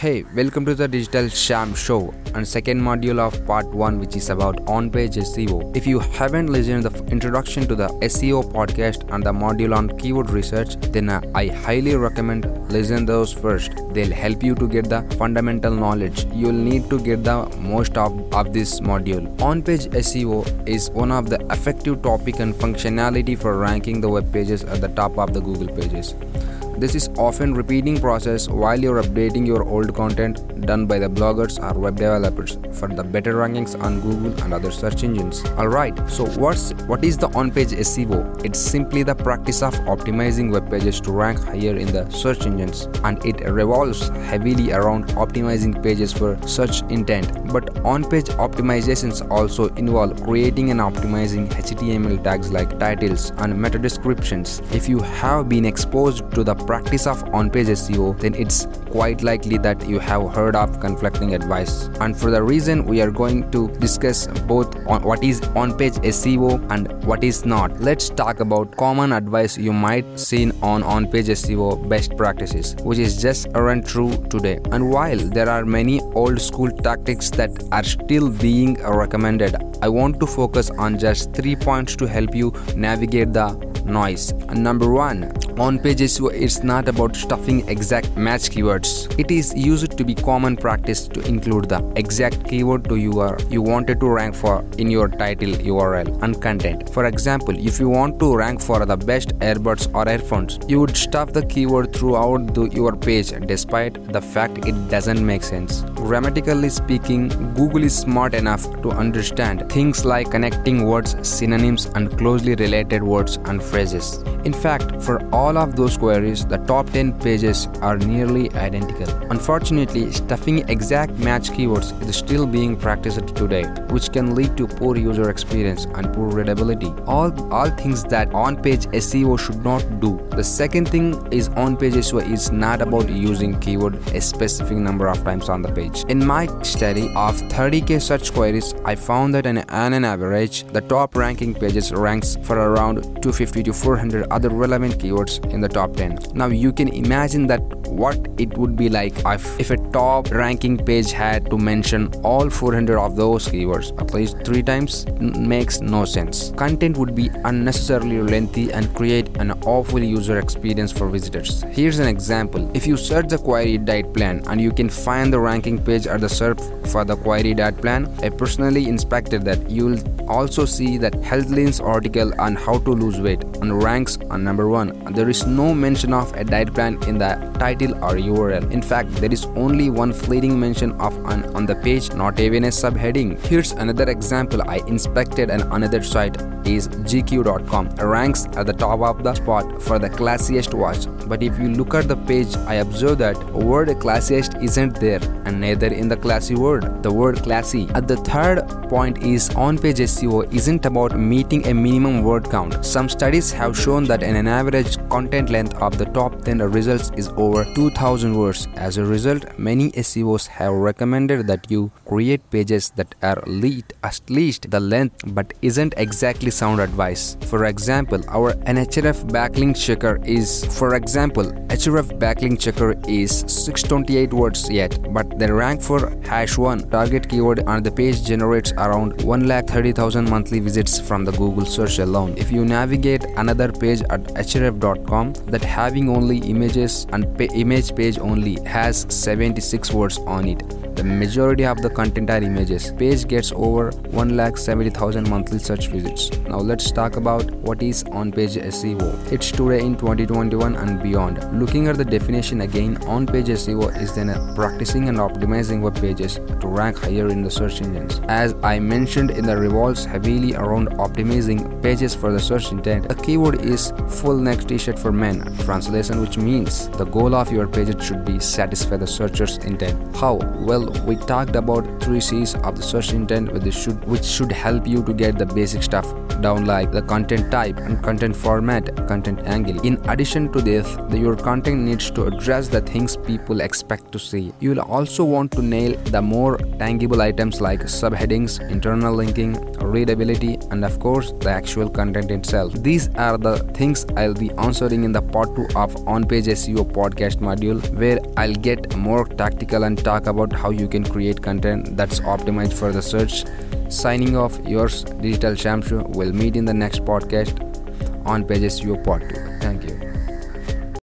Hey, welcome to the Digital Sham Show and second module of part 1 which is about on-page SEO. If you haven't listened to the introduction to the SEO podcast and the module on keyword research, then uh, I highly recommend listen those first. They'll help you to get the fundamental knowledge you'll need to get the most of, of this module. On-page SEO is one of the effective topic and functionality for ranking the web pages at the top of the Google pages. This is often repeating process while you're updating your old content done by the bloggers or web developers for the better rankings on Google and other search engines. Alright, so what's what is the on-page SEO? It's simply the practice of optimizing web pages to rank higher in the search engines and it revolves heavily around optimizing pages for search intent. But on-page optimizations also involve creating and optimizing HTML tags like titles and meta descriptions. If you have been exposed to the practice of on-page SEO, then it's quite likely that you have heard of conflicting advice. And for the reason we are going to discuss both on what is on-page SEO and what is not. Let's talk about common advice you might seen on on-page SEO best practices, which is just aren't true today. And while there are many old school tactics that are still being recommended, I want to focus on just three points to help you navigate the noise. Number one, on pages, it's not about stuffing exact match keywords. It is used to be common practice to include the exact keyword to your you wanted to rank for in your title URL and content. For example, if you want to rank for the best earbuds or earphones, you would stuff the keyword throughout the, your page despite the fact it doesn't make sense. Grammatically speaking, Google is smart enough to understand things like connecting words, synonyms and closely related words and phrases. In fact, for all of those queries, the top 10 pages are nearly identical. Unfortunately, stuffing exact match keywords is still being practiced today, which can lead to poor user experience and poor readability. All, all things that on-page SEO should not do. The second thing is on-page SEO is not about using keyword a specific number of times on the page. In my study of 30k search queries, I found that on an average, the top ranking pages ranks for around 250 to 400 other relevant keywords in the top 10. Now you can imagine that what it would be like if, if a top ranking page had to mention all 400 of those keywords at least three times makes no sense. Content would be unnecessarily lengthy and create an awful user experience for visitors. Here's an example. If you search the query diet plan and you can find the ranking page at the search for the query diet plan, I personally inspected that. You'll also see that Healthline's article on how to lose weight and ranks on number 1. There is no mention of a diet plan in the title or URL. In fact, there is only one fleeting mention of an on the page, not even a subheading. Here's another example I inspected on another site is gq.com ranks at the top of the spot for the classiest watch but if you look at the page i observe that word classiest isn't there and neither in the classy word the word classy at the third point is on-page SEO isn't about meeting a minimum word count some studies have shown that in an average content length of the top 10 results is over 2000 words as a result many SEOs have recommended that you create pages that are least at least the length but isn't exactly sound advice. For example, our Ahrefs backlink checker is for example, Ahrefs backlink checker is 628 words yet, but the rank for hash 1 target keyword on the page generates around 1,30,000 monthly visits from the Google search alone. If you navigate another page at ahrefs.com that having only images and image page only has 76 words on it. The majority of the content are images. Page gets over 1,70,000 monthly search visits. Now let's talk about what is on-page SEO. It's today in 2021 and beyond. Looking at the definition again, on-page SEO is then practicing and optimizing web pages to rank higher in the search engines. As I mentioned in the revolves heavily around optimizing pages for the search intent, a keyword is full neck t-shirt for men. Translation which means the goal of your page should be satisfy the searcher's intent. How? Well, we talked about three C's of the search intent which should, which should help you to get the basic stuff down like the content type and content format, content angle. In addition to this, the, your content needs to address the things people expect to see. You'll also want to nail the more tangible items like subheadings, internal linking, readability, and of course, the actual content itself. These are the things I'll be answering in the part 2 of On Page SEO podcast module, where I'll get more tactical and talk about how you can create content that's optimized for the search. Signing off, yours Digital Shamshu. We'll meet in the next podcast on Page SEO part 2. Thank you.